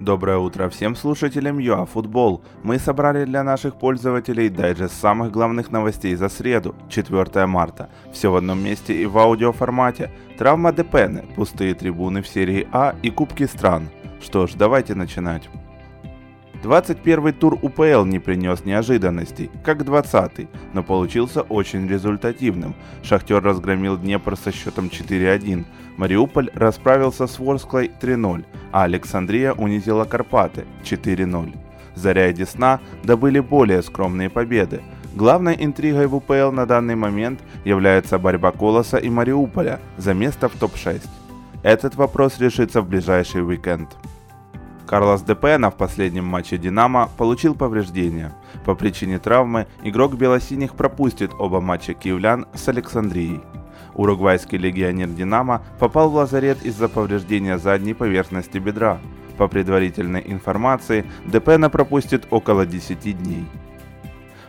Доброе утро всем слушателям ЮАФутбол. Мы собрали для наших пользователей дайджест самых главных новостей за среду, 4 марта. Все в одном месте и в аудиоформате. Травма Депены, пустые трибуны в серии А и Кубки стран. Что ж, давайте начинать. 21 тур УПЛ не принес неожиданностей, как 20 но получился очень результативным. Шахтер разгромил Днепр со счетом 4-1, Мариуполь расправился с Ворсклой 3-0, а Александрия унизила Карпаты 4-0. Заря и Десна добыли более скромные победы. Главной интригой в УПЛ на данный момент является борьба Колоса и Мариуполя за место в топ-6. Этот вопрос решится в ближайший уикенд. Карлос Депена в последнем матче «Динамо» получил повреждения. По причине травмы игрок белосиних пропустит оба матча киевлян с Александрией. Уругвайский легионер «Динамо» попал в лазарет из-за повреждения задней поверхности бедра. По предварительной информации, Депена пропустит около 10 дней.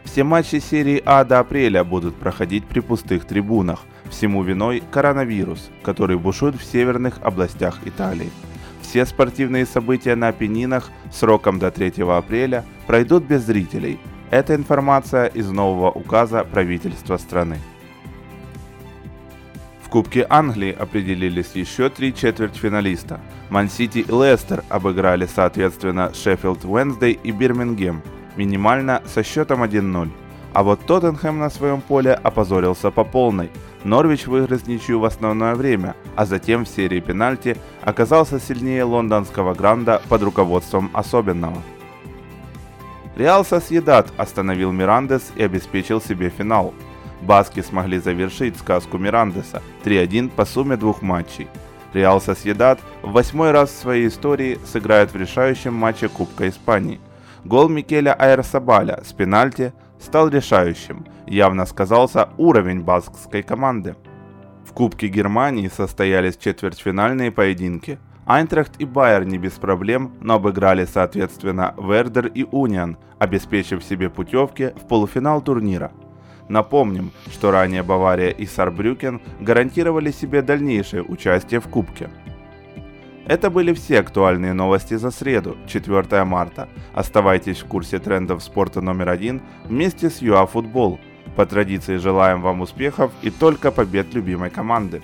Все матчи серии А до апреля будут проходить при пустых трибунах. Всему виной коронавирус, который бушует в северных областях Италии. Все спортивные события на Апеннинах сроком до 3 апреля пройдут без зрителей. Это информация из нового указа правительства страны. В Кубке Англии определились еще три четвертьфиналиста. Ман-Сити и Лестер обыграли соответственно Шеффилд Уэнсдей и Бирмингем, минимально со счетом 1-0. А вот Тоттенхэм на своем поле опозорился по полной – Норвич выиграл ничью в основное время, а затем в серии пенальти оказался сильнее лондонского Гранда под руководством особенного. Реал Сосъедат остановил Мирандес и обеспечил себе финал. Баски смогли завершить сказку Мирандеса 3-1 по сумме двух матчей. Реал Сосъедат в восьмой раз в своей истории сыграет в решающем матче Кубка Испании. Гол Микеля Айрсабаля с пенальти стал решающим, явно сказался уровень баскской команды. В Кубке Германии состоялись четвертьфинальные поединки. Айнтрахт и Байер не без проблем, но обыграли соответственно Вердер и Униан, обеспечив себе путевки в полуфинал турнира. Напомним, что ранее Бавария и Сарбрюкен гарантировали себе дальнейшее участие в Кубке. Это были все актуальные новости за среду, 4 марта. Оставайтесь в курсе трендов спорта номер один вместе с ЮАФутбол. По традиции желаем вам успехов и только побед любимой команды.